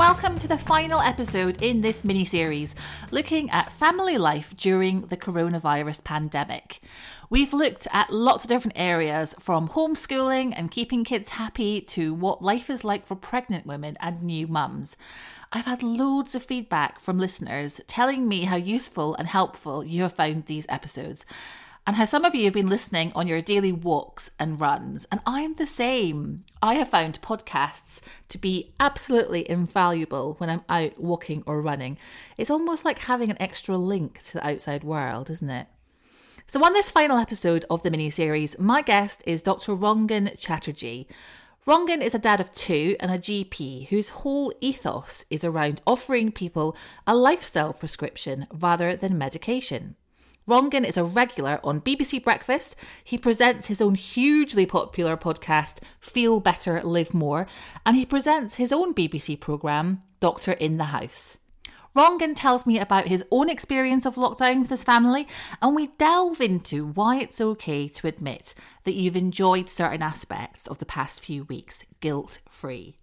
Welcome to the final episode in this mini series looking at family life during the coronavirus pandemic. We've looked at lots of different areas from homeschooling and keeping kids happy to what life is like for pregnant women and new mums. I've had loads of feedback from listeners telling me how useful and helpful you have found these episodes and how some of you have been listening on your daily walks and runs. And I'm the same. I have found podcasts to be absolutely invaluable when I'm out walking or running. It's almost like having an extra link to the outside world, isn't it? So, on this final episode of the mini series, my guest is Dr. Rangan Chatterjee. Rangan is a dad of two and a GP whose whole ethos is around offering people a lifestyle prescription rather than medication. Rangan is a regular on BBC Breakfast. He presents his own hugely popular podcast, Feel Better, Live More, and he presents his own BBC programme, Doctor in the House. Rangan tells me about his own experience of lockdown with his family, and we delve into why it's okay to admit that you've enjoyed certain aspects of the past few weeks guilt free.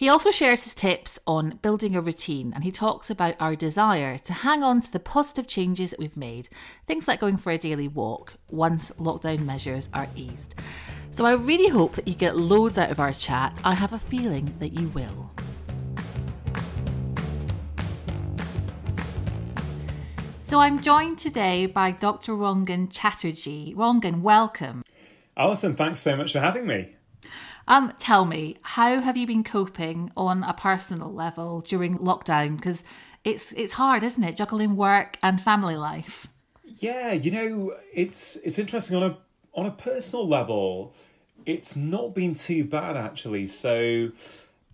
He also shares his tips on building a routine and he talks about our desire to hang on to the positive changes that we've made, things like going for a daily walk once lockdown measures are eased. So I really hope that you get loads out of our chat. I have a feeling that you will. So I'm joined today by Dr. Rangan Chatterjee. Rangan, welcome. Alison, thanks so much for having me. Um, tell me, how have you been coping on a personal level during lockdown? Because it's it's hard, isn't it, juggling work and family life? Yeah, you know, it's it's interesting on a on a personal level. It's not been too bad actually. So,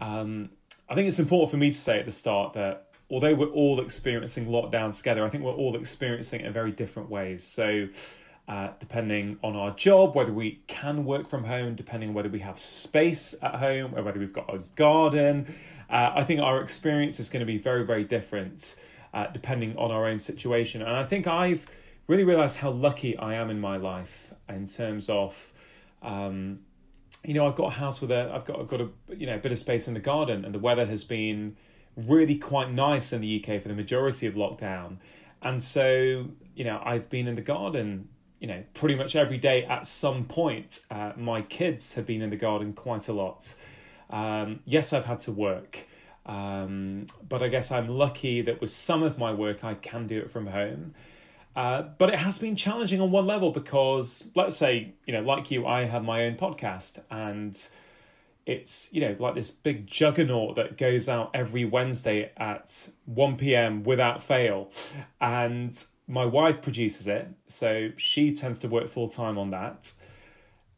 um, I think it's important for me to say at the start that although we're all experiencing lockdown together, I think we're all experiencing it in very different ways. So uh, depending on our job, whether we can work from home, depending on whether we have space at home, or whether we've got a garden. Uh, I think our experience is going to be very, very different uh, depending on our own situation. And I think I've really realized how lucky I am in my life in terms of. Um, you know, I've got a house with a, I've got, I've got a, you know, a bit of space in the garden, and the weather has been really quite nice in the UK for the majority of lockdown. And so, you know, I've been in the garden you know, pretty much every day at some point, uh, my kids have been in the garden quite a lot. Um, yes, I've had to work, um, but I guess I'm lucky that with some of my work I can do it from home. Uh, but it has been challenging on one level because, let's say, you know, like you, I have my own podcast and it's, you know, like this big juggernaut that goes out every Wednesday at 1 p.m. without fail. And my wife produces it, so she tends to work full time on that.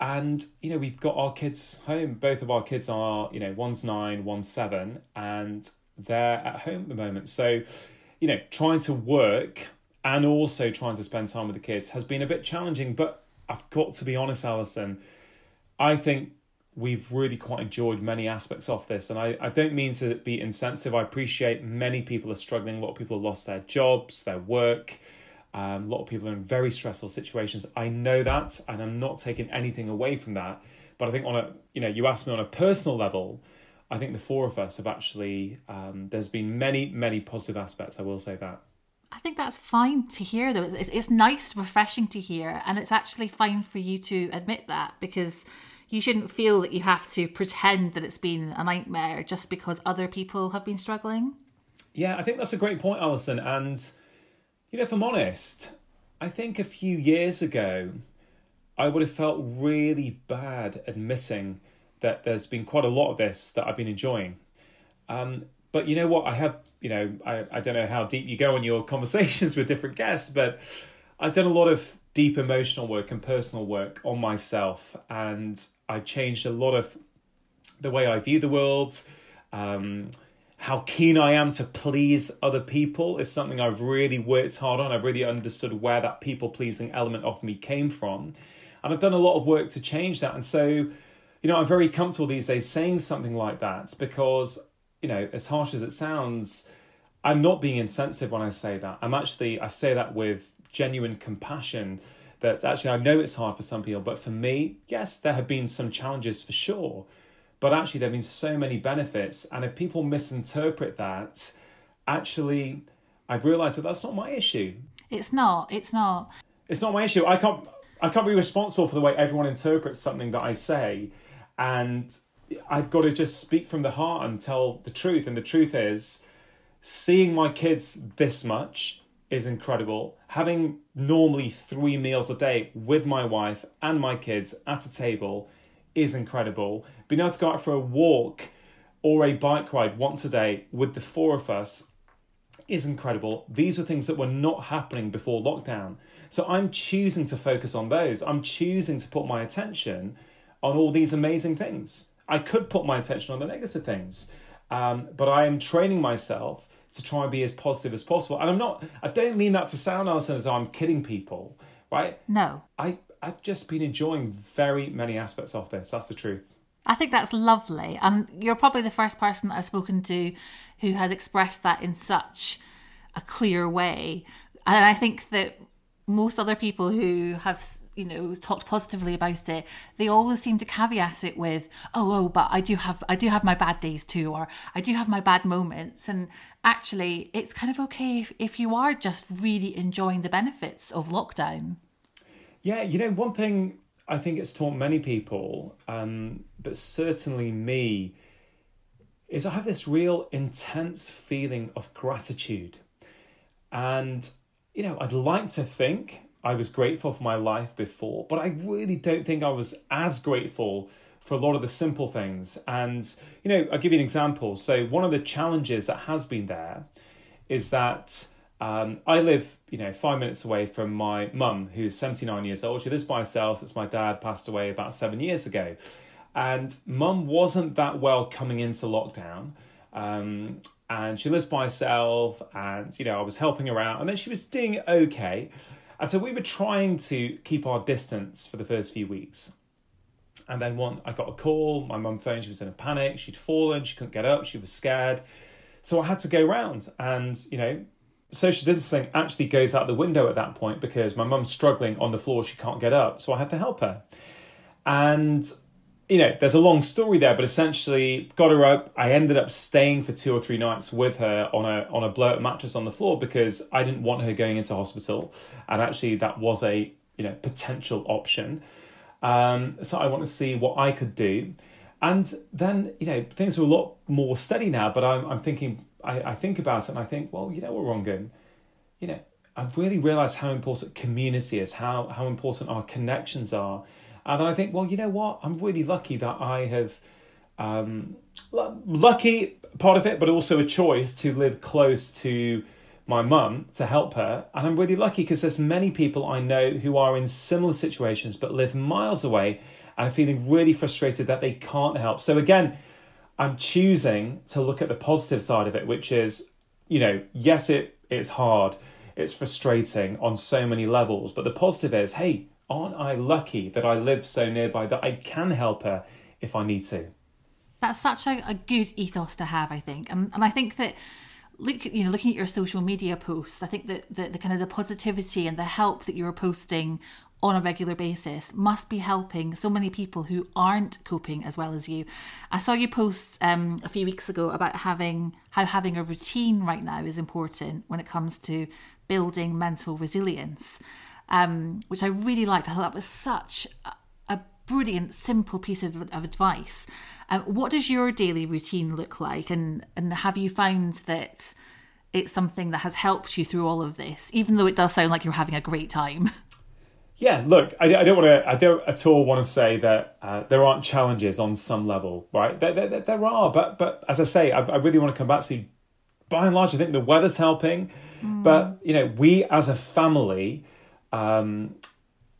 And you know, we've got our kids home. Both of our kids are, you know, one's nine, one's seven, and they're at home at the moment. So, you know, trying to work and also trying to spend time with the kids has been a bit challenging. But I've got to be honest, Alison. I think we've really quite enjoyed many aspects of this. And I, I don't mean to be insensitive. I appreciate many people are struggling. A lot of people have lost their jobs, their work. Um, a lot of people are in very stressful situations. I know that, and I'm not taking anything away from that. But I think on a, you know, you asked me on a personal level, I think the four of us have actually, um, there's been many, many positive aspects. I will say that. I think that's fine to hear, though. It's, it's nice, refreshing to hear, and it's actually fine for you to admit that because you shouldn't feel that you have to pretend that it's been a nightmare just because other people have been struggling. Yeah, I think that's a great point, Alison. And, you know, if I'm honest, I think a few years ago, I would have felt really bad admitting that there's been quite a lot of this that I've been enjoying. Um, but you know what? I have, you know, I, I don't know how deep you go in your conversations with different guests, but I've done a lot of deep emotional work and personal work on myself, and I've changed a lot of the way I view the world. Um, how keen I am to please other people is something I've really worked hard on. I've really understood where that people pleasing element of me came from. And I've done a lot of work to change that. And so, you know, I'm very comfortable these days saying something like that because you know, as harsh as it sounds, I'm not being insensitive when I say that. I'm actually, I say that with genuine compassion. That actually, I know it's hard for some people, but for me, yes, there have been some challenges for sure. But actually, there have been so many benefits. And if people misinterpret that, actually, I've realized that that's not my issue. It's not. It's not. It's not my issue. I can't. I can't be responsible for the way everyone interprets something that I say, and I've got to just speak from the heart and tell the truth. And the truth is, seeing my kids this much is incredible. Having normally three meals a day with my wife and my kids at a table is incredible. Being able to go out for a walk or a bike ride once a day with the four of us is incredible. These are things that were not happening before lockdown. So I'm choosing to focus on those. I'm choosing to put my attention on all these amazing things. I could put my attention on the negative things, um, but I am training myself to try and be as positive as possible. And I'm not. I don't mean that to sound as though I'm kidding people, right? No. I I've just been enjoying very many aspects of this. That's the truth. I think that's lovely, and you're probably the first person that I've spoken to who has expressed that in such a clear way. And I think that most other people who have you know talked positively about it they always seem to caveat it with oh oh but i do have i do have my bad days too or i do have my bad moments. And actually it's kind of okay if, if you are just really enjoying the benefits of lockdown. Yeah you know one thing i think it's taught many people um, but certainly me is i have this real intense feeling of gratitude. And you know, I'd like to think I was grateful for my life before, but I really don't think I was as grateful for a lot of the simple things. And, you know, I'll give you an example. So, one of the challenges that has been there is that um, I live, you know, five minutes away from my mum, who's 79 years old. She lives by herself since my dad passed away about seven years ago. And mum wasn't that well coming into lockdown. Um, and she lives by herself and you know i was helping her out and then she was doing okay. And so we were trying to keep our distance for the first few weeks. And then one i got a call my mum phoned she was in a panic she'd fallen she couldn't get up she was scared. So i had to go round and you know social distancing actually goes out the window at that point because my mum's struggling on the floor she can't get up. So i had to help her. And you know, there's a long story there, but essentially got her up. I ended up staying for two or three nights with her on a on a blow mattress on the floor because I didn't want her going into hospital, and actually that was a you know potential option. Um, so I want to see what I could do, and then you know things are a lot more steady now. But I'm I'm thinking I, I think about it and I think well you know what Rangan, you know I've really realised how important community is, how how important our connections are and I think, well, you know what? I'm really lucky that I have, um, lucky part of it, but also a choice to live close to my mum to help her. And I'm really lucky because there's many people I know who are in similar situations but live miles away and feeling really frustrated that they can't help. So again, I'm choosing to look at the positive side of it, which is, you know, yes, it it's hard, it's frustrating on so many levels, but the positive is, hey, aren't I lucky that I live so nearby that I can help her if I need to? That's such a, a good ethos to have, I think. And, and I think that look you know looking at your social media posts i think that the, the kind of the positivity and the help that you're posting on a regular basis must be helping so many people who aren't coping as well as you. I saw you post um, a few weeks ago about having how having a routine right now is important when it comes to building mental resilience, um, which I really liked. I thought that was such a, brilliant, simple piece of, of advice. Um, what does your daily routine look like, and and have you found that? It's something that has helped you through all of this, even though it does sound like you're having a great time. Yeah, look, I, I don't want to. I don't at all want to say that uh, there aren't challenges on some level, right? There, there, there are, but but as I say, I, I, really want to come back to. By and large, I think the weather's helping, mm. but you know, we as a family um,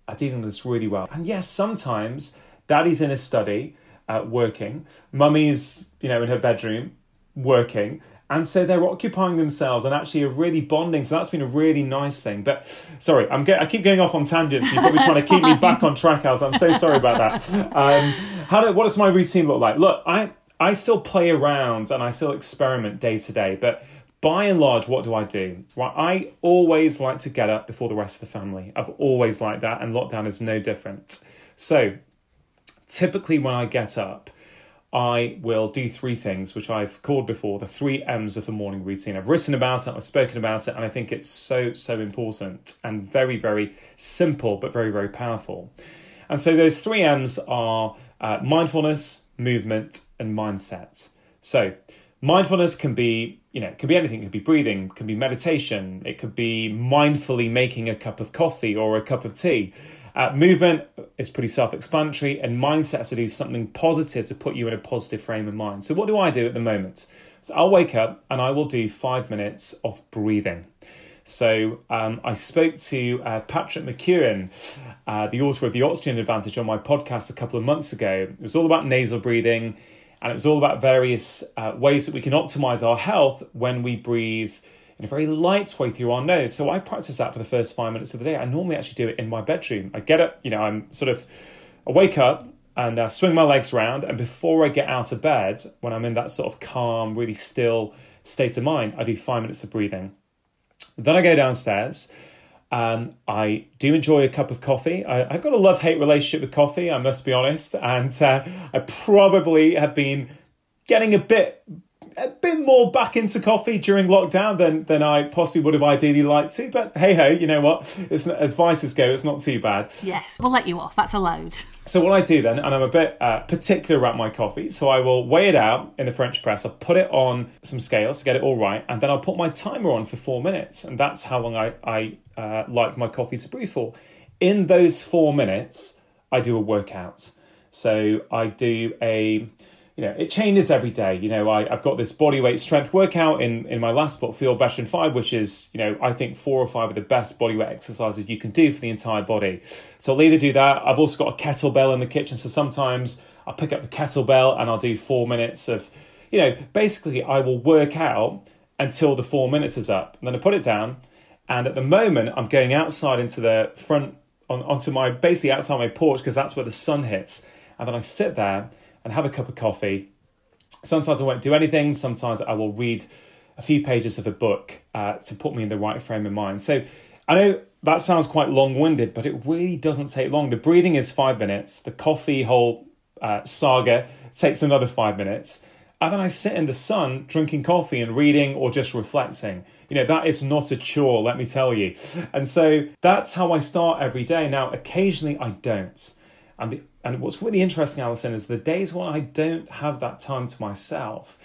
are dealing with this really well. And yes, sometimes Daddy's in his study uh, working, Mummy's you know in her bedroom working, and so they're occupying themselves and actually are really bonding. So that's been a really nice thing. But sorry, I'm get, I keep going off on tangents. You're probably trying to keep me back on track, Alice. I'm so sorry about that. Um, how do, what does my routine look like? Look, I I still play around and I still experiment day to day, but by and large, what do I do? Right, I always like to get up before the rest of the family. I've always liked that, and lockdown is no different. So, typically, when I get up, I will do three things, which I've called before the three M's of a morning routine. I've written about it, I've spoken about it, and I think it's so, so important and very, very simple, but very, very powerful. And so those three M's are uh, mindfulness, movement, and mindset. So mindfulness can be, you know, it can be anything. It could be breathing, can be meditation, it could be mindfully making a cup of coffee or a cup of tea. Uh, movement is pretty self explanatory, and mindset to do something positive to put you in a positive frame of mind. So, what do I do at the moment? So, I'll wake up and I will do five minutes of breathing. So, um, I spoke to uh, Patrick McKeown, uh, the author of The Oxygen Advantage, on my podcast a couple of months ago. It was all about nasal breathing, and it was all about various uh, ways that we can optimize our health when we breathe in a very light way through our nose. So I practice that for the first five minutes of the day. I normally actually do it in my bedroom. I get up, you know, I'm sort of, I wake up and uh, swing my legs around. And before I get out of bed, when I'm in that sort of calm, really still state of mind, I do five minutes of breathing. Then I go downstairs. And I do enjoy a cup of coffee. I, have got a love hate relationship with coffee, I must be honest. And uh, I probably have been getting a bit a bit more back into coffee during lockdown than than I possibly would have ideally liked to. But hey ho, you know what? It's as vices go, it's not too bad. Yes, we'll let you off. That's allowed. So what I do then, and I'm a bit uh, particular about my coffee, so I will weigh it out in the French press. I put it on some scales to get it all right, and then I'll put my timer on for four minutes, and that's how long I I uh, like my coffee to brew for. In those four minutes, I do a workout. So I do a you know, it changes every day. You know, I, I've got this body weight strength workout in, in my last book, Feel Better in Five, which is, you know, I think four or five of the best body weight exercises you can do for the entire body. So I'll either do that. I've also got a kettlebell in the kitchen. So sometimes I'll pick up the kettlebell and I'll do four minutes of, you know, basically I will work out until the four minutes is up. And then I put it down. And at the moment, I'm going outside into the front, on, onto my, basically outside my porch because that's where the sun hits. And then I sit there and have a cup of coffee. Sometimes I won't do anything. Sometimes I will read a few pages of a book uh, to put me in the right frame of mind. So I know that sounds quite long winded, but it really doesn't take long. The breathing is five minutes, the coffee whole uh, saga takes another five minutes. And then I sit in the sun drinking coffee and reading or just reflecting. You know, that is not a chore, let me tell you. And so that's how I start every day. Now, occasionally I don't. And the and what's really interesting, Alison, is the days when I don't have that time to myself,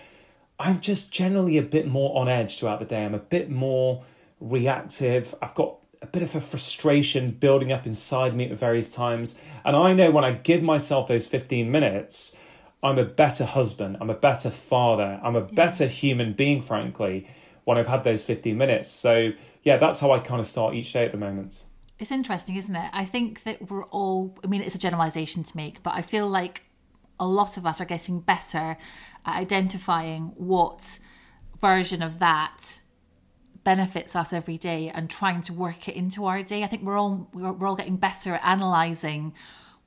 I'm just generally a bit more on edge throughout the day. I'm a bit more reactive. I've got a bit of a frustration building up inside me at various times. And I know when I give myself those 15 minutes, I'm a better husband, I'm a better father, I'm a better human being, frankly, when I've had those 15 minutes. So, yeah, that's how I kind of start each day at the moment. It's interesting, isn't it? I think that we're all, I mean, it's a generalization to make, but I feel like a lot of us are getting better at identifying what version of that benefits us every day and trying to work it into our day. I think we're all we're all getting better at analyzing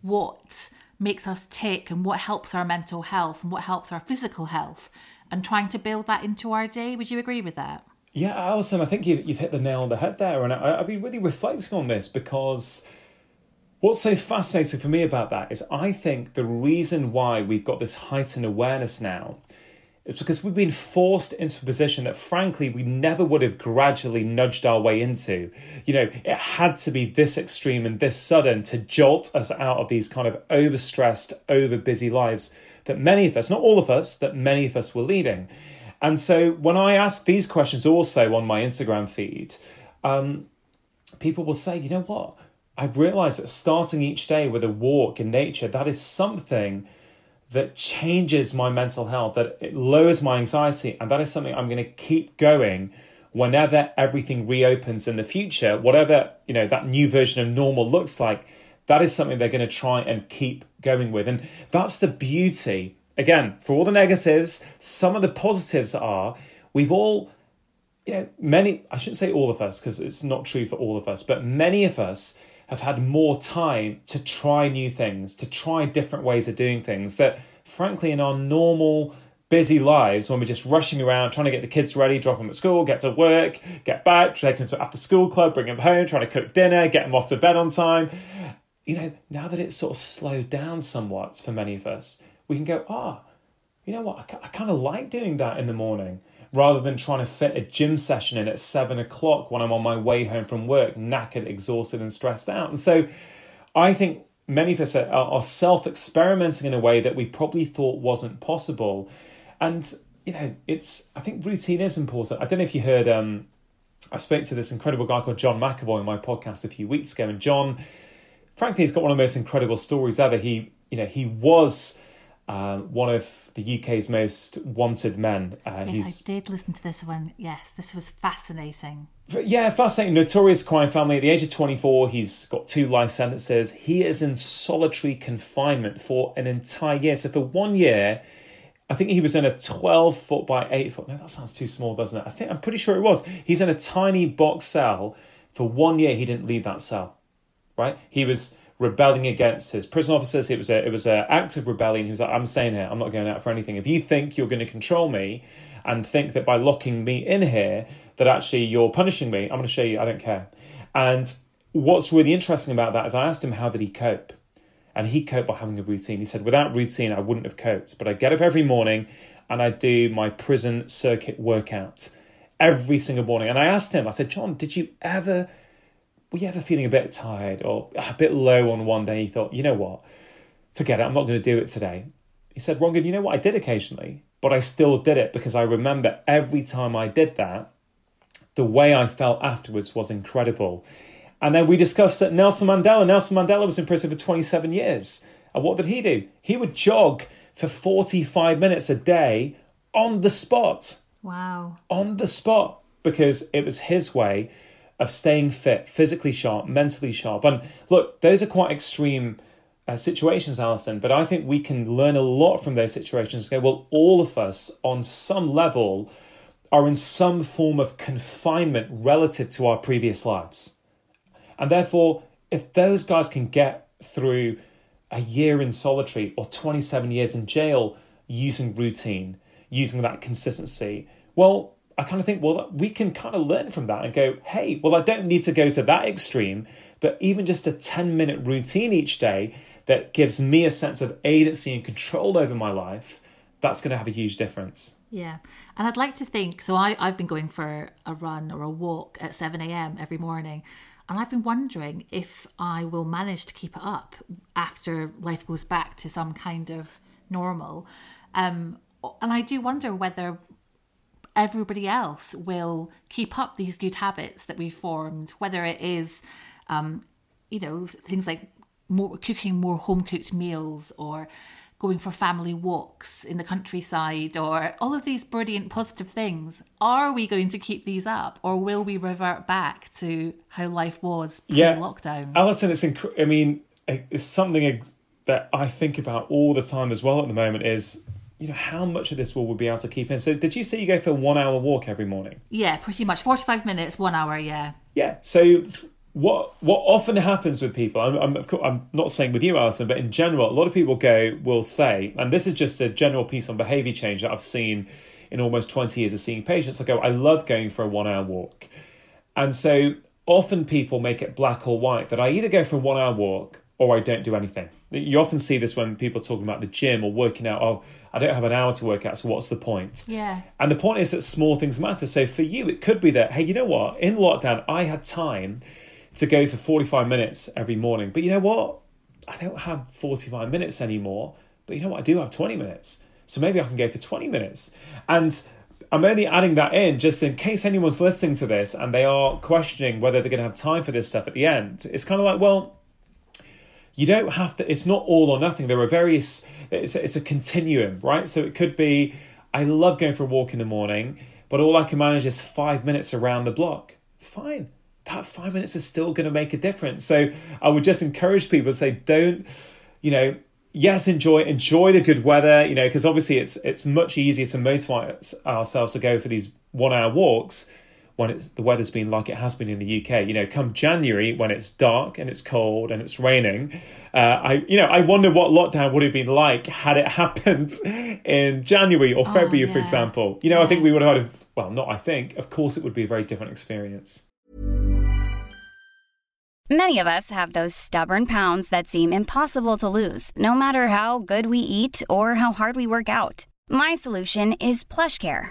what makes us tick and what helps our mental health and what helps our physical health and trying to build that into our day. Would you agree with that? Yeah, Alison, I think you, you've hit the nail on the head there. And I, I've been really reflecting on this because What's so fascinating for me about that is I think the reason why we've got this heightened awareness now is because we've been forced into a position that, frankly, we never would have gradually nudged our way into. You know, it had to be this extreme and this sudden to jolt us out of these kind of overstressed, overbusy lives that many of us, not all of us, that many of us were leading. And so when I ask these questions also on my Instagram feed, um, people will say, you know what? I've realized that starting each day with a walk in nature, that is something that changes my mental health, that it lowers my anxiety, and that is something I'm going to keep going whenever everything reopens in the future, whatever you know that new version of normal looks like. That is something they're going to try and keep going with, and that's the beauty. Again, for all the negatives, some of the positives are we've all, you know, many. I shouldn't say all of us because it's not true for all of us, but many of us have had more time to try new things, to try different ways of doing things that, frankly, in our normal, busy lives, when we're just rushing around trying to get the kids ready, drop them at school, get to work, get back, take them to after school club, bring them home, trying to cook dinner, get them off to bed on time. You know, now that it's sort of slowed down somewhat for many of us, we can go, ah, oh, you know what, I, I kind of like doing that in the morning rather than trying to fit a gym session in at seven o'clock when I'm on my way home from work, knackered, exhausted, and stressed out. And so I think many of us are, are self experimenting in a way that we probably thought wasn't possible. And, you know, it's, I think routine is important. I don't know if you heard, um, I spoke to this incredible guy called John McAvoy on my podcast a few weeks ago. And John, frankly, he's got one of the most incredible stories ever. He, you know, he was uh, one of the UK's most wanted men. Uh, yes, I did listen to this one. Yes, this was fascinating. Yeah, fascinating. Notorious crime family. At the age of 24, he's got two life sentences. He is in solitary confinement for an entire year. So for one year, I think he was in a 12 foot by 8 foot. No, that sounds too small, doesn't it? I think I'm pretty sure it was. He's in a tiny box cell. For one year, he didn't leave that cell, right? He was rebelling against his prison officers. It was a it was an act of rebellion. He was like, I'm staying here. I'm not going out for anything. If you think you're going to control me and think that by locking me in here that actually you're punishing me, I'm going to show you I don't care. And what's really interesting about that is I asked him how did he cope. And he coped by having a routine. He said, without routine, I wouldn't have coped. But I get up every morning and I do my prison circuit workout every single morning. And I asked him, I said, John, did you ever were you ever feeling a bit tired or a bit low on one day? You thought, you know what, forget it, I'm not going to do it today. He said, Rangan, you know what, I did occasionally, but I still did it because I remember every time I did that, the way I felt afterwards was incredible. And then we discussed that Nelson Mandela, Nelson Mandela was in prison for 27 years. And what did he do? He would jog for 45 minutes a day on the spot. Wow. On the spot because it was his way of staying fit, physically sharp, mentally sharp. And look, those are quite extreme uh, situations, Alison, but I think we can learn a lot from those situations. Okay, well, all of us on some level are in some form of confinement relative to our previous lives. And therefore, if those guys can get through a year in solitary or 27 years in jail using routine, using that consistency, well, I kind of think, well, we can kind of learn from that and go, hey, well, I don't need to go to that extreme, but even just a 10 minute routine each day that gives me a sense of agency and control over my life, that's going to have a huge difference. Yeah. And I'd like to think so. I, I've been going for a run or a walk at 7 a.m. every morning. And I've been wondering if I will manage to keep it up after life goes back to some kind of normal. Um, and I do wonder whether everybody else will keep up these good habits that we've formed, whether it is, um, you know, things like more cooking more home cooked meals or going for family walks in the countryside or all of these brilliant positive things are we going to keep these up or will we revert back to how life was pre yeah. lockdown alison it's inc- i mean it's something that i think about all the time as well at the moment is you know, how much of this will we be able to keep in? So, did you say you go for a one hour walk every morning? Yeah, pretty much. 45 minutes, one hour, yeah. Yeah. So, what what often happens with people, I'm, I'm, of course, I'm not saying with you, Alison, but in general, a lot of people go, will say, and this is just a general piece on behavior change that I've seen in almost 20 years of seeing patients. I go, I love going for a one hour walk. And so, often people make it black or white that I either go for a one hour walk or I don't do anything. You often see this when people are talking about the gym or working out. Oh, I don't have an hour to work out, so what's the point? Yeah. And the point is that small things matter. So for you, it could be that, hey, you know what? In lockdown, I had time to go for 45 minutes every morning. But you know what? I don't have 45 minutes anymore. But you know what? I do have 20 minutes. So maybe I can go for 20 minutes. And I'm only adding that in just in case anyone's listening to this and they are questioning whether they're going to have time for this stuff at the end. It's kind of like, well, you don't have to, it's not all or nothing. There are various, it's a, it's a continuum, right? So it could be, I love going for a walk in the morning, but all I can manage is five minutes around the block. Fine. That five minutes is still going to make a difference. So I would just encourage people to say, don't, you know, yes, enjoy enjoy the good weather, you know, because obviously it's it's much easier to motivate ourselves to go for these one hour walks when it's the weather's been like it has been in the UK. You know, come January when it's dark and it's cold and it's raining, uh, I you know I wonder what lockdown would have been like had it happened in January or February, oh, yeah. for example. You know, yeah. I think we would have had a well, not I think, of course, it would be a very different experience. Many of us have those stubborn pounds that seem impossible to lose, no matter how good we eat or how hard we work out. My solution is PlushCare.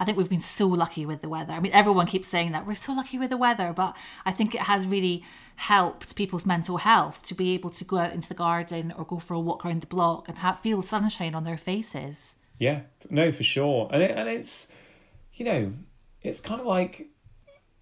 I think we've been so lucky with the weather. I mean, everyone keeps saying that we're so lucky with the weather, but I think it has really helped people's mental health to be able to go out into the garden or go for a walk around the block and have, feel sunshine on their faces. Yeah, no, for sure, and it, and it's you know, it's kind of like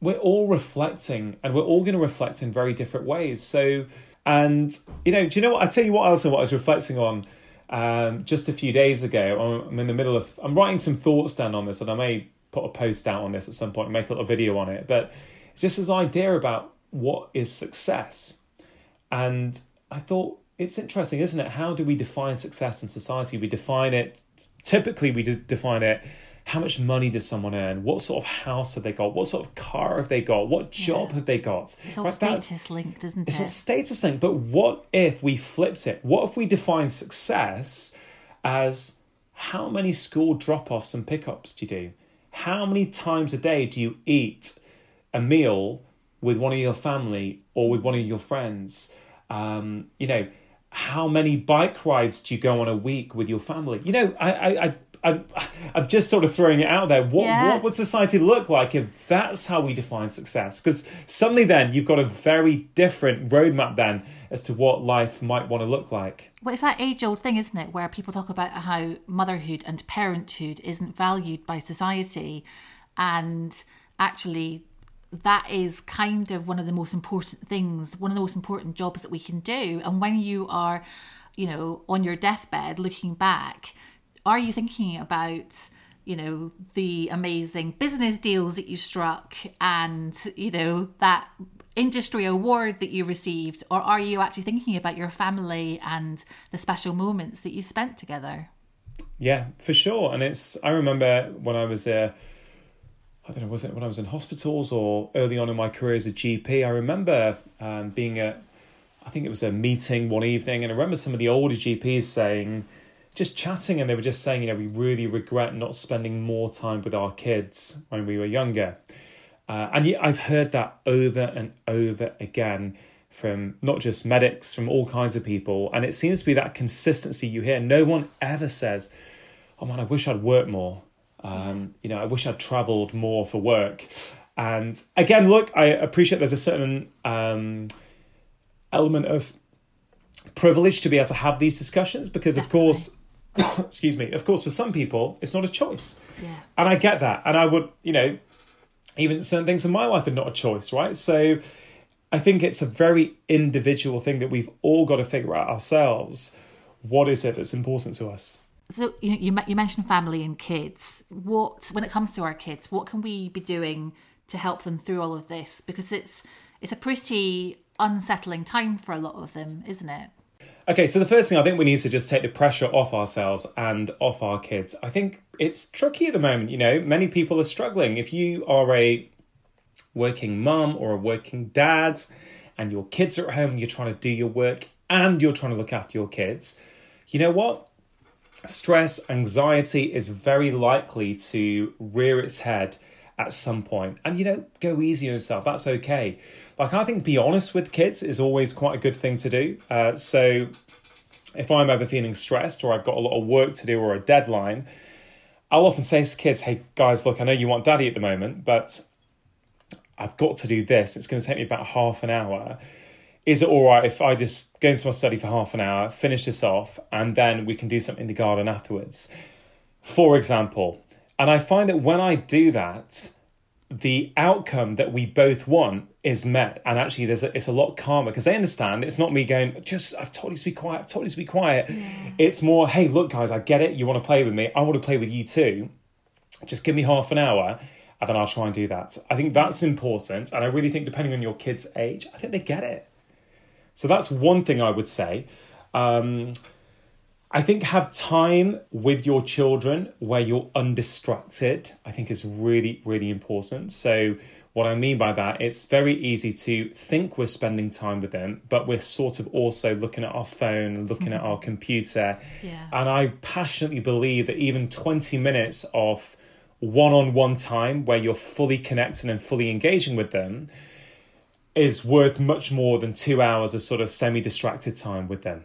we're all reflecting, and we're all going to reflect in very different ways. So, and you know, do you know what? I tell you what else? What I was reflecting on um, just a few days ago. I'm in the middle of I'm writing some thoughts down on this, and I may put a post out on this at some point and make a little video on it. But it's just this idea about what is success, and I thought it's interesting, isn't it? How do we define success in society? We define it typically we define it how much money does someone earn? What sort of house have they got? What sort of car have they got? What job yeah. have they got? It's all right, status that, linked, isn't it's it? It's all status linked. But what if we flipped it? What if we define success as how many school drop offs and pickups do you do? How many times a day do you eat a meal with one of your family or with one of your friends? Um, you know, how many bike rides do you go on a week with your family? You know, I, I, I I'm, I'm just sort of throwing it out there. What yeah. what would society look like if that's how we define success? Because suddenly then you've got a very different roadmap then as to what life might want to look like. Well, it's that age old thing, isn't it, where people talk about how motherhood and parenthood isn't valued by society. And actually, that is kind of one of the most important things, one of the most important jobs that we can do. And when you are, you know, on your deathbed looking back, are you thinking about you know the amazing business deals that you struck and you know that industry award that you received or are you actually thinking about your family and the special moments that you spent together yeah for sure and it's i remember when i was uh I don't know, was it when I was in hospitals or early on in my career as a GP? I remember um, being at, I think it was a meeting one evening, and I remember some of the older GPs saying, just chatting and they were just saying, you know, we really regret not spending more time with our kids when we were younger. Uh, and I've heard that over and over again from not just medics, from all kinds of people. And it seems to be that consistency you hear. No one ever says, oh man, I wish I'd worked more. Um, you know, I wish I'd traveled more for work. And again, look, I appreciate there's a certain um, element of privilege to be able to have these discussions because, of course, excuse me, of course, for some people, it's not a choice. Yeah. And I get that. And I would, you know, even certain things in my life are not a choice, right? So I think it's a very individual thing that we've all got to figure out ourselves. What is it that's important to us? So you you, you mentioned family and kids. What when it comes to our kids, what can we be doing to help them through all of this? Because it's it's a pretty unsettling time for a lot of them, isn't it? Okay, so the first thing I think we need to just take the pressure off ourselves and off our kids. I think it's tricky at the moment, you know, many people are struggling. If you are a working mum or a working dad and your kids are at home and you're trying to do your work and you're trying to look after your kids, you know what? Stress, anxiety is very likely to rear its head at some point. And you know, go easy on yourself. That's okay. Like I think be honest with kids is always quite a good thing to do. Uh, so if I'm ever feeling stressed or I've got a lot of work to do or a deadline, I'll often say to kids, "Hey guys, look, I know you want daddy at the moment, but I've got to do this. It's going to take me about half an hour." is it all right if I just go into my study for half an hour, finish this off, and then we can do something in the garden afterwards? For example. And I find that when I do that, the outcome that we both want is met. And actually, there's a, it's a lot calmer because they understand it's not me going, just, I've told you to be quiet, I've told you to be quiet. Yeah. It's more, hey, look, guys, I get it. You want to play with me. I want to play with you too. Just give me half an hour and then I'll try and do that. I think that's important. And I really think, depending on your kid's age, I think they get it. So that's one thing I would say. Um, I think have time with your children where you're undistracted. I think is really really important. So what I mean by that, it's very easy to think we're spending time with them, but we're sort of also looking at our phone, looking at our computer. Yeah. And I passionately believe that even 20 minutes of one on one time where you're fully connecting and fully engaging with them is worth much more than two hours of sort of semi distracted time with them.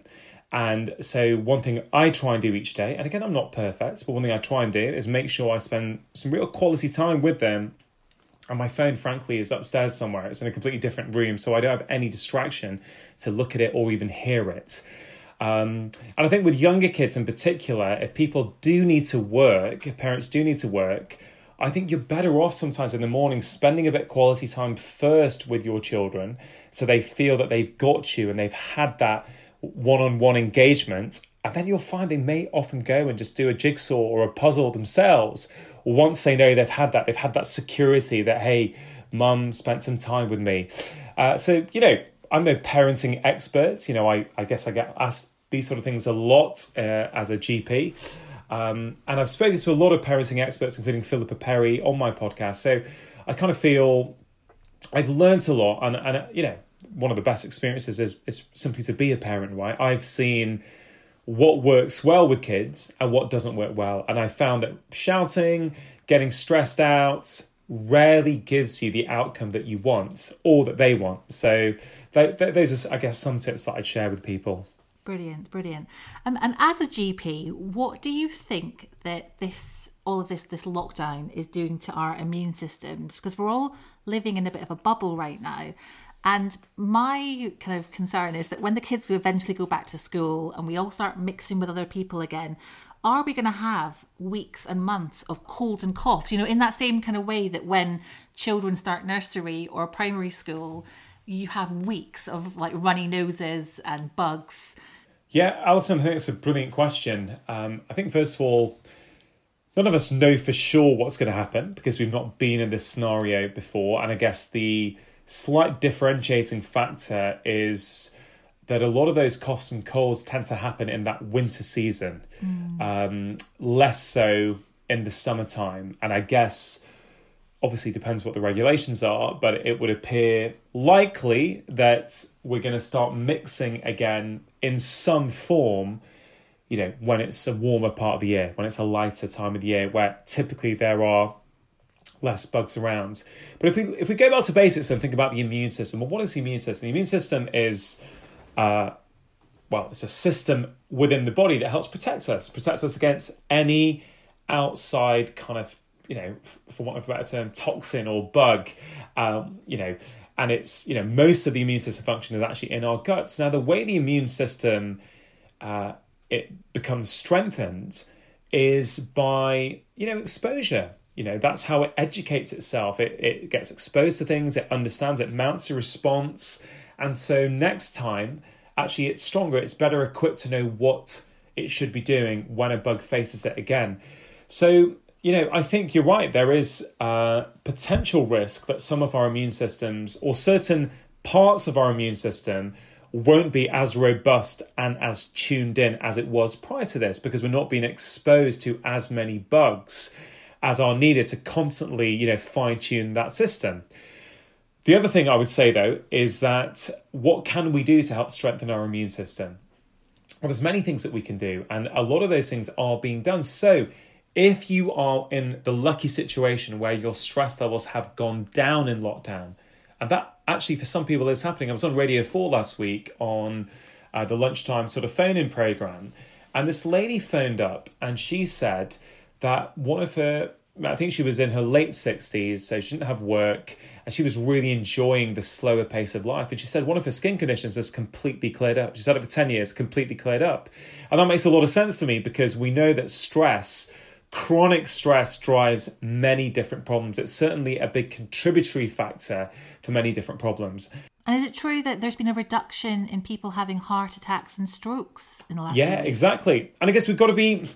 And so, one thing I try and do each day, and again, I'm not perfect, but one thing I try and do is make sure I spend some real quality time with them. And my phone, frankly, is upstairs somewhere. It's in a completely different room, so I don't have any distraction to look at it or even hear it. Um, and I think with younger kids in particular, if people do need to work, if parents do need to work, I think you're better off sometimes in the morning spending a bit quality time first with your children so they feel that they've got you and they've had that one on one engagement. And then you'll find they may often go and just do a jigsaw or a puzzle themselves once they know they've had that. They've had that security that, hey, mum spent some time with me. Uh, so, you know, I'm no parenting expert. You know, I, I guess I get asked these sort of things a lot uh, as a GP. Um, and I've spoken to a lot of parenting experts, including Philippa Perry, on my podcast. So I kind of feel I've learned a lot. And, and you know, one of the best experiences is, is simply to be a parent, right? I've seen what works well with kids and what doesn't work well. And I found that shouting, getting stressed out, rarely gives you the outcome that you want or that they want. So those are, I guess, some tips that I'd share with people. Brilliant, brilliant. Um, and as a GP, what do you think that this all of this this lockdown is doing to our immune systems? Because we're all living in a bit of a bubble right now. And my kind of concern is that when the kids eventually go back to school and we all start mixing with other people again, are we going to have weeks and months of colds and coughs? You know, in that same kind of way that when children start nursery or primary school, you have weeks of like runny noses and bugs yeah, Alison, I think it's a brilliant question. Um, I think, first of all, none of us know for sure what's going to happen because we've not been in this scenario before. And I guess the slight differentiating factor is that a lot of those coughs and colds tend to happen in that winter season, mm. um, less so in the summertime. And I guess obviously depends what the regulations are, but it would appear likely that we're going to start mixing again in some form, you know, when it's a warmer part of the year, when it's a lighter time of the year, where typically there are less bugs around. But if we if we go back to basics and think about the immune system, well, what is the immune system? The immune system is uh, well, it's a system within the body that helps protect us, protects us against any outside kind of you know, for want of a better term, toxin or bug, um, you know, and it's you know most of the immune system function is actually in our guts. Now, the way the immune system uh, it becomes strengthened is by you know exposure. You know that's how it educates itself. It it gets exposed to things. It understands. It mounts a response, and so next time, actually, it's stronger. It's better equipped to know what it should be doing when a bug faces it again. So you know, I think you're right. There is a potential risk that some of our immune systems or certain parts of our immune system won't be as robust and as tuned in as it was prior to this because we're not being exposed to as many bugs as are needed to constantly, you know, fine tune that system. The other thing I would say though is that what can we do to help strengthen our immune system? Well, there's many things that we can do, and a lot of those things are being done. So if you are in the lucky situation where your stress levels have gone down in lockdown, and that actually for some people is happening. I was on Radio 4 last week on uh, the lunchtime sort of phone in program, and this lady phoned up and she said that one of her, I think she was in her late 60s, so she didn't have work, and she was really enjoying the slower pace of life. And she said one of her skin conditions has completely cleared up. She's had it for 10 years, completely cleared up. And that makes a lot of sense to me because we know that stress Chronic stress drives many different problems. It's certainly a big contributory factor for many different problems. And is it true that there's been a reduction in people having heart attacks and strokes in the last Yeah, exactly. And I guess we've got to be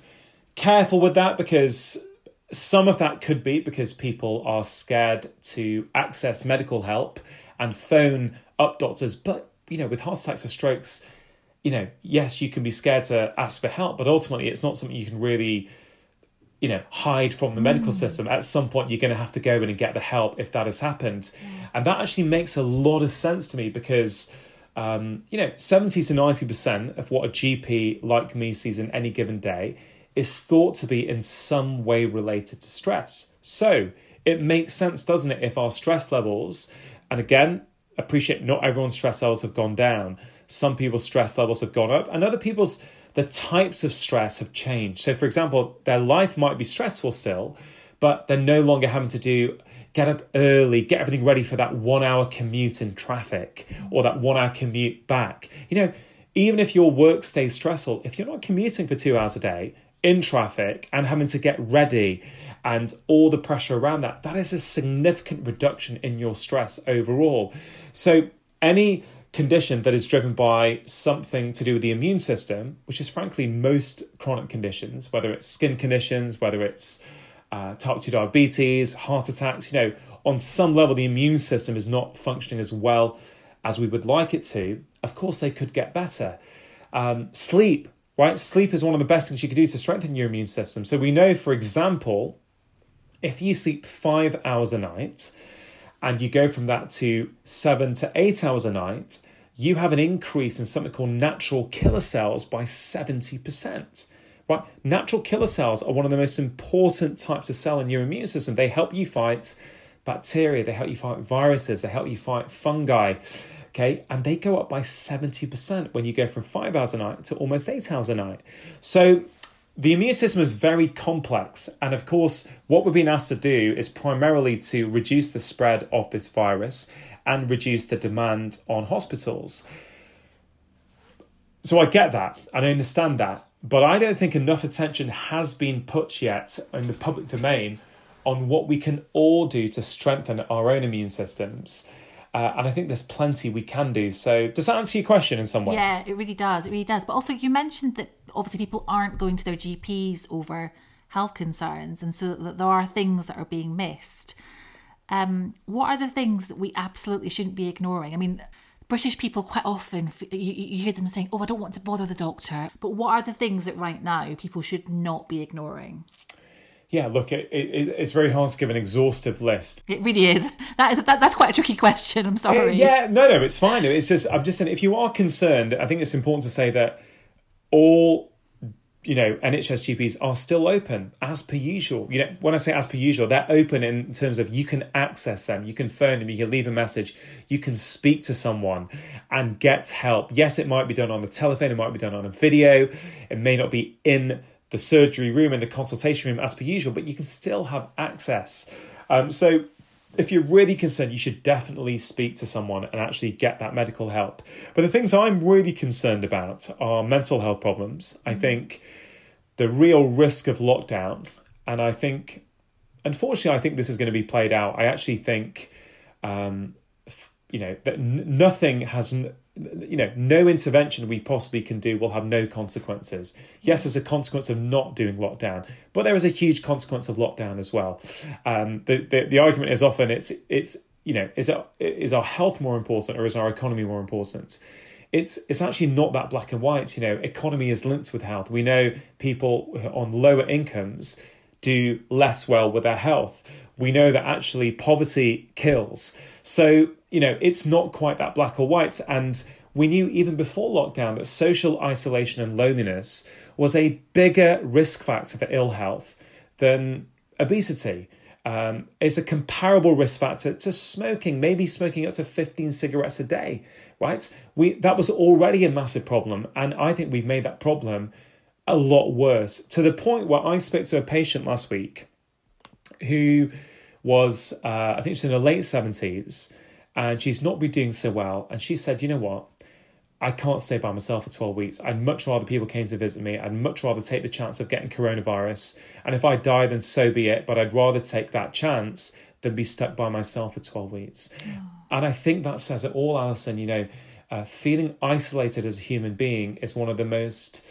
careful with that because some of that could be because people are scared to access medical help and phone up doctors. But, you know, with heart attacks or strokes, you know, yes, you can be scared to ask for help, but ultimately it's not something you can really you know hide from the medical mm. system at some point you're going to have to go in and get the help if that has happened and that actually makes a lot of sense to me because um, you know 70 to 90% of what a gp like me sees in any given day is thought to be in some way related to stress so it makes sense doesn't it if our stress levels and again appreciate not everyone's stress levels have gone down some people's stress levels have gone up and other people's the types of stress have changed. So, for example, their life might be stressful still, but they're no longer having to do get up early, get everything ready for that one hour commute in traffic or that one hour commute back. You know, even if your work stays stressful, if you're not commuting for two hours a day in traffic and having to get ready and all the pressure around that, that is a significant reduction in your stress overall. So, any condition that is driven by something to do with the immune system, which is frankly most chronic conditions, whether it's skin conditions, whether it's uh, type 2 diabetes, heart attacks, you know, on some level the immune system is not functioning as well as we would like it to, of course they could get better. Um, sleep, right? Sleep is one of the best things you can do to strengthen your immune system. So we know, for example, if you sleep five hours a night, and you go from that to seven to eight hours a night, you have an increase in something called natural killer cells by 70%. Right? Natural killer cells are one of the most important types of cell in your immune system. They help you fight bacteria, they help you fight viruses, they help you fight fungi. Okay, and they go up by 70% when you go from five hours a night to almost eight hours a night. So the immune system is very complex, and of course, what we're being asked to do is primarily to reduce the spread of this virus and reduce the demand on hospitals. So I get that, and I understand that, but I don't think enough attention has been put yet in the public domain on what we can all do to strengthen our own immune systems. Uh, and I think there's plenty we can do. So, does that answer your question in some way? Yeah, it really does. It really does. But also, you mentioned that obviously people aren't going to their GPs over health concerns, and so that there are things that are being missed. Um, what are the things that we absolutely shouldn't be ignoring? I mean, British people quite often you, you hear them saying, "Oh, I don't want to bother the doctor." But what are the things that right now people should not be ignoring? Yeah, look, it, it, it's very hard to give an exhaustive list. It really is. That, that that's quite a tricky question. I'm eh, sorry. It, yeah, no, no, it's fine. It's just I'm just saying if you are concerned, I think it's important to say that all you know NHS GPs are still open as per usual. You know, when I say as per usual, they're open in terms of you can access them, you can phone them, you can leave a message, you can speak to someone and get help. Yes, it might be done on the telephone, it might be done on a video, it may not be in the surgery room and the consultation room as per usual, but you can still have access. Um, so if you're really concerned, you should definitely speak to someone and actually get that medical help. But the things I'm really concerned about are mental health problems. I think the real risk of lockdown, and I think, unfortunately, I think this is going to be played out. I actually think, um, you know, that n- nothing has. N- you know, no intervention we possibly can do will have no consequences. Yes, as a consequence of not doing lockdown, but there is a huge consequence of lockdown as well. Um, the, the the argument is often it's it's you know is it, is our health more important or is our economy more important? It's it's actually not that black and white. You know, economy is linked with health. We know people on lower incomes do less well with their health. We know that actually poverty kills. So you know, it's not quite that black or white. And we knew even before lockdown that social isolation and loneliness was a bigger risk factor for ill health than obesity. Um, it's a comparable risk factor to smoking, maybe smoking up to 15 cigarettes a day, right? We that was already a massive problem, and I think we've made that problem a lot worse to the point where I spoke to a patient last week who was, uh, I think she's in her late 70s, and she's not been doing so well. And she said, you know what? I can't stay by myself for 12 weeks. I'd much rather people came to visit me. I'd much rather take the chance of getting coronavirus. And if I die, then so be it. But I'd rather take that chance than be stuck by myself for 12 weeks. Oh. And I think that says it all, Alison. You know, uh, feeling isolated as a human being is one of the most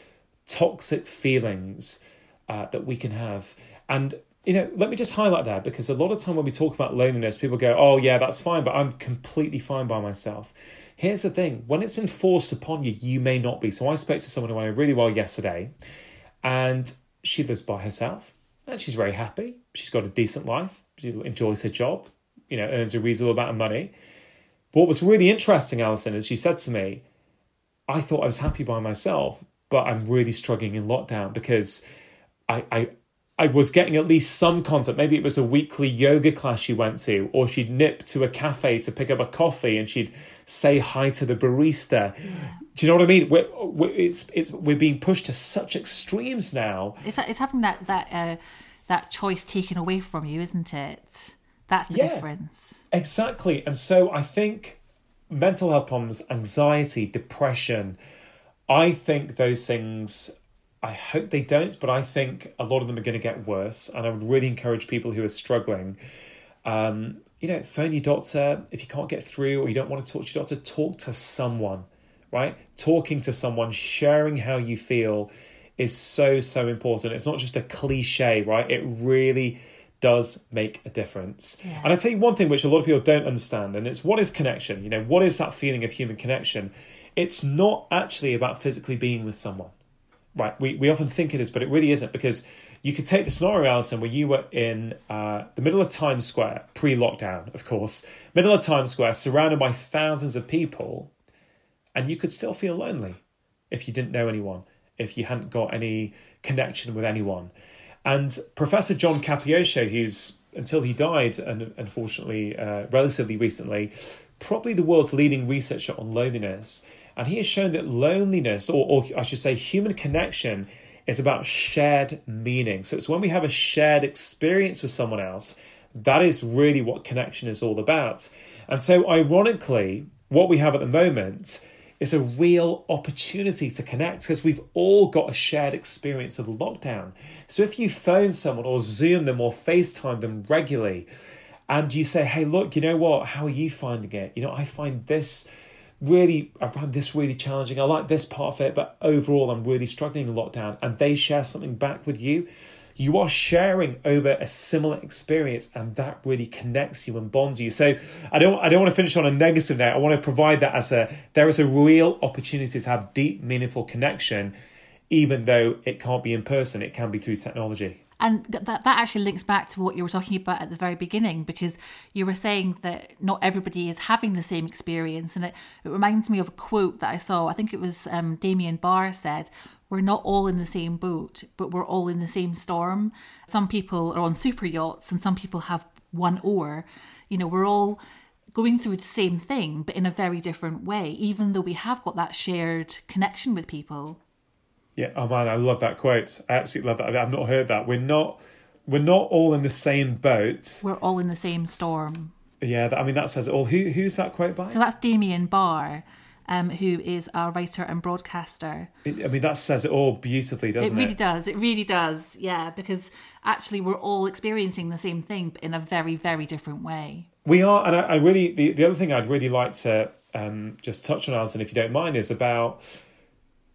toxic feelings uh, that we can have. And you know, let me just highlight that because a lot of time when we talk about loneliness, people go, oh, yeah, that's fine, but I'm completely fine by myself. Here's the thing when it's enforced upon you, you may not be. So I spoke to someone who I know really well yesterday, and she lives by herself, and she's very happy. She's got a decent life, she enjoys her job, you know, earns a reasonable amount of money. What was really interesting, Alison, is she said to me, I thought I was happy by myself, but I'm really struggling in lockdown because I, I I was getting at least some content. Maybe it was a weekly yoga class she went to, or she'd nip to a cafe to pick up a coffee and she'd say hi to the barista. Yeah. Do you know what I mean? We're, we're, it's, it's, we're being pushed to such extremes now. It's, it's having that, that, uh, that choice taken away from you, isn't it? That's the yeah, difference. Exactly. And so I think mental health problems, anxiety, depression, I think those things I hope they don't, but I think a lot of them are going to get worse. And I would really encourage people who are struggling, um, you know, phone your doctor. If you can't get through or you don't want to talk to your doctor, talk to someone, right? Talking to someone, sharing how you feel is so, so important. It's not just a cliche, right? It really does make a difference. Yeah. And I tell you one thing which a lot of people don't understand, and it's what is connection? You know, what is that feeling of human connection? It's not actually about physically being with someone right, we, we often think it is, but it really isn't because you could take the scenario, Alison, where you were in uh, the middle of Times Square, pre lockdown, of course, middle of Times Square, surrounded by thousands of people, and you could still feel lonely if you didn't know anyone, if you hadn't got any connection with anyone. And Professor John Cacioppo, who's until he died, and unfortunately, uh, relatively recently, probably the world's leading researcher on loneliness, and he has shown that loneliness, or, or I should say, human connection, is about shared meaning. So it's when we have a shared experience with someone else, that is really what connection is all about. And so, ironically, what we have at the moment is a real opportunity to connect because we've all got a shared experience of lockdown. So if you phone someone or Zoom them or FaceTime them regularly and you say, hey, look, you know what? How are you finding it? You know, I find this really I find this really challenging. I like this part of it, but overall I'm really struggling in lockdown. And they share something back with you. You are sharing over a similar experience, and that really connects you and bonds you. So I don't I don't want to finish on a negative note. I want to provide that as a there is a real opportunity to have deep, meaningful connection, even though it can't be in person. It can be through technology. And that, that actually links back to what you were talking about at the very beginning, because you were saying that not everybody is having the same experience. And it, it reminds me of a quote that I saw. I think it was um, Damien Barr said, We're not all in the same boat, but we're all in the same storm. Some people are on super yachts and some people have one oar. You know, we're all going through the same thing, but in a very different way, even though we have got that shared connection with people. Yeah, oh man, I love that quote. I absolutely love that. I've not heard that. We're not we're not all in the same boat. We're all in the same storm. Yeah, that, I mean that says it all. Who who's that quote by? So that's Damien Barr, um, who is a writer and broadcaster. It- I mean that says it all beautifully, doesn't it? It really does. It really does. Yeah, because actually we're all experiencing the same thing but in a very, very different way. We are, and I, I really the, the other thing I'd really like to um, just touch on, Alison, if you don't mind, is about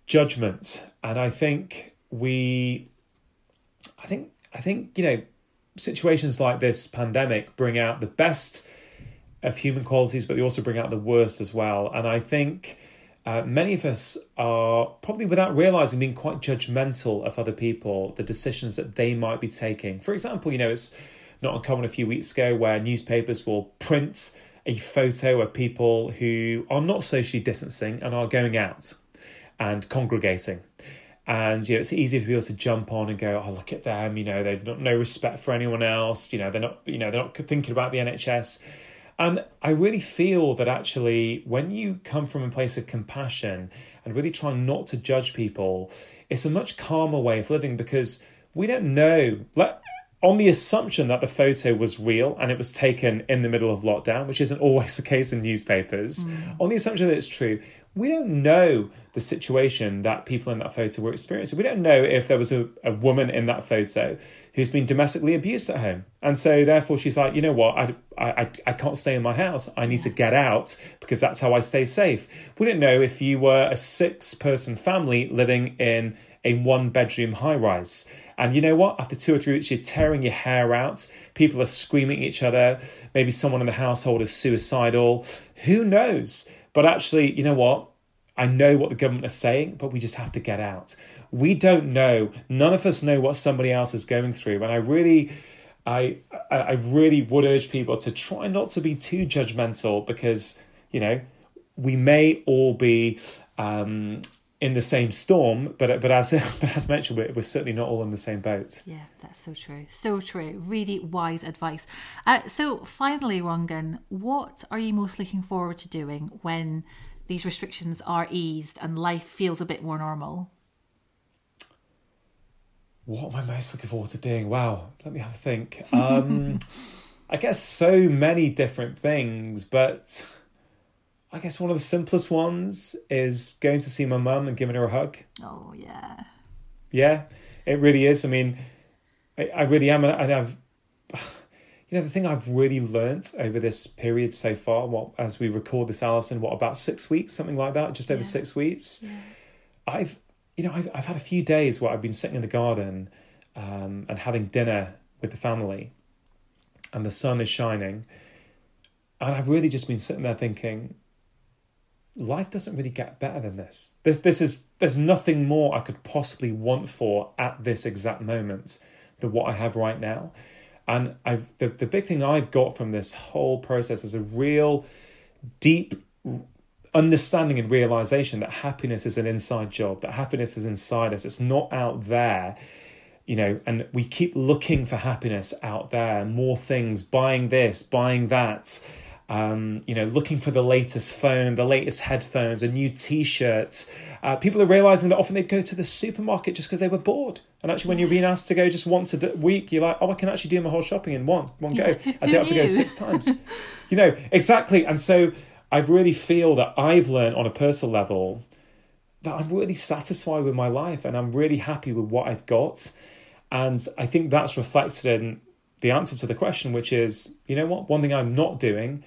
judgment. And I think we, I think, I think you know, situations like this pandemic bring out the best of human qualities, but they also bring out the worst as well. And I think. Uh, many of us are probably without realizing being quite judgmental of other people, the decisions that they might be taking. For example, you know, it's not uncommon a few weeks ago where newspapers will print a photo of people who are not socially distancing and are going out and congregating. And you know, it's easy for people to jump on and go, "Oh, look at them! You know, they've got no respect for anyone else. You know, they're not, you know, they're not thinking about the NHS." And I really feel that actually, when you come from a place of compassion and really try not to judge people, it's a much calmer way of living because we don't know. Like, on the assumption that the photo was real and it was taken in the middle of lockdown, which isn't always the case in newspapers, mm. on the assumption that it's true, we don't know the situation that people in that photo were experiencing. We don't know if there was a, a woman in that photo who's been domestically abused at home. And so therefore she's like, you know what, I, I, I can't stay in my house. I need to get out because that's how I stay safe. We don't know if you were a six person family living in a one bedroom high rise. And you know what? After two or three weeks, you're tearing your hair out. People are screaming at each other. Maybe someone in the household is suicidal. Who knows? But actually, you know what? I know what the government is saying, but we just have to get out. We don't know. None of us know what somebody else is going through. And I really, I, I I really would urge people to try not to be too judgmental because, you know, we may all be um, in the same storm, but but as but as mentioned, we're, we're certainly not all in the same boat. Yeah, that's so true. So true. Really wise advice. Uh, so, finally, Rangan, what are you most looking forward to doing when these restrictions are eased and life feels a bit more normal? What am I most looking forward to doing? Wow, let me have a think. Um, I guess so many different things, but I guess one of the simplest ones is going to see my mum and giving her a hug. Oh, yeah. Yeah, it really is. I mean, I, I really am, and I've, you know, the thing I've really learnt over this period so far. What as we record this, Alison, what about six weeks, something like that, just over Yeah. six weeks. I've, you know, I've I've had a few days where I've been sitting in the garden, um, and having dinner with the family, and the sun is shining, and I've really just been sitting there thinking, life doesn't really get better than this. This this is there's nothing more I could possibly want for at this exact moment than what I have right now. And I've the, the big thing I've got from this whole process is a real deep understanding and realization that happiness is an inside job, that happiness is inside us. It's not out there you know, and we keep looking for happiness out there, more things, buying this, buying that, um, you know, looking for the latest phone, the latest headphones, a new T-shirt. Uh, people are realizing that often they'd go to the supermarket just because they were bored. And actually, when you're being asked to go just once a week, you're like, oh, I can actually do my whole shopping in one one go. I don't have to go six times. you know, exactly. And so I really feel that I've learned on a personal level that I'm really satisfied with my life and I'm really happy with what I've got. And I think that's reflected in the answer to the question, which is, you know what? One thing I'm not doing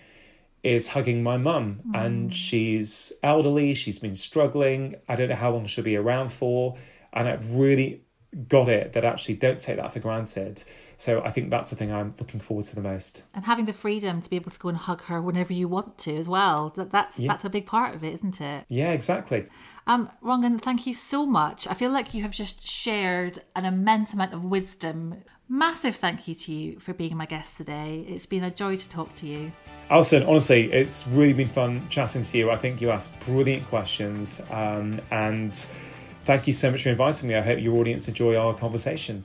is hugging my mum. And she's elderly, she's been struggling. I don't know how long she'll be around for. And I've really got it that actually don't take that for granted. So I think that's the thing I'm looking forward to the most. And having the freedom to be able to go and hug her whenever you want to as well. That, that's, that's a big part of it, isn't it? Yeah, exactly. Um, Rangan, thank you so much. I feel like you have just shared an immense amount of wisdom. Massive thank you to you for being my guest today. It's been a joy to talk to you. Alison, honestly, it's really been fun chatting to you. I think you asked brilliant questions, um, and thank you so much for inviting me. I hope your audience enjoy our conversation.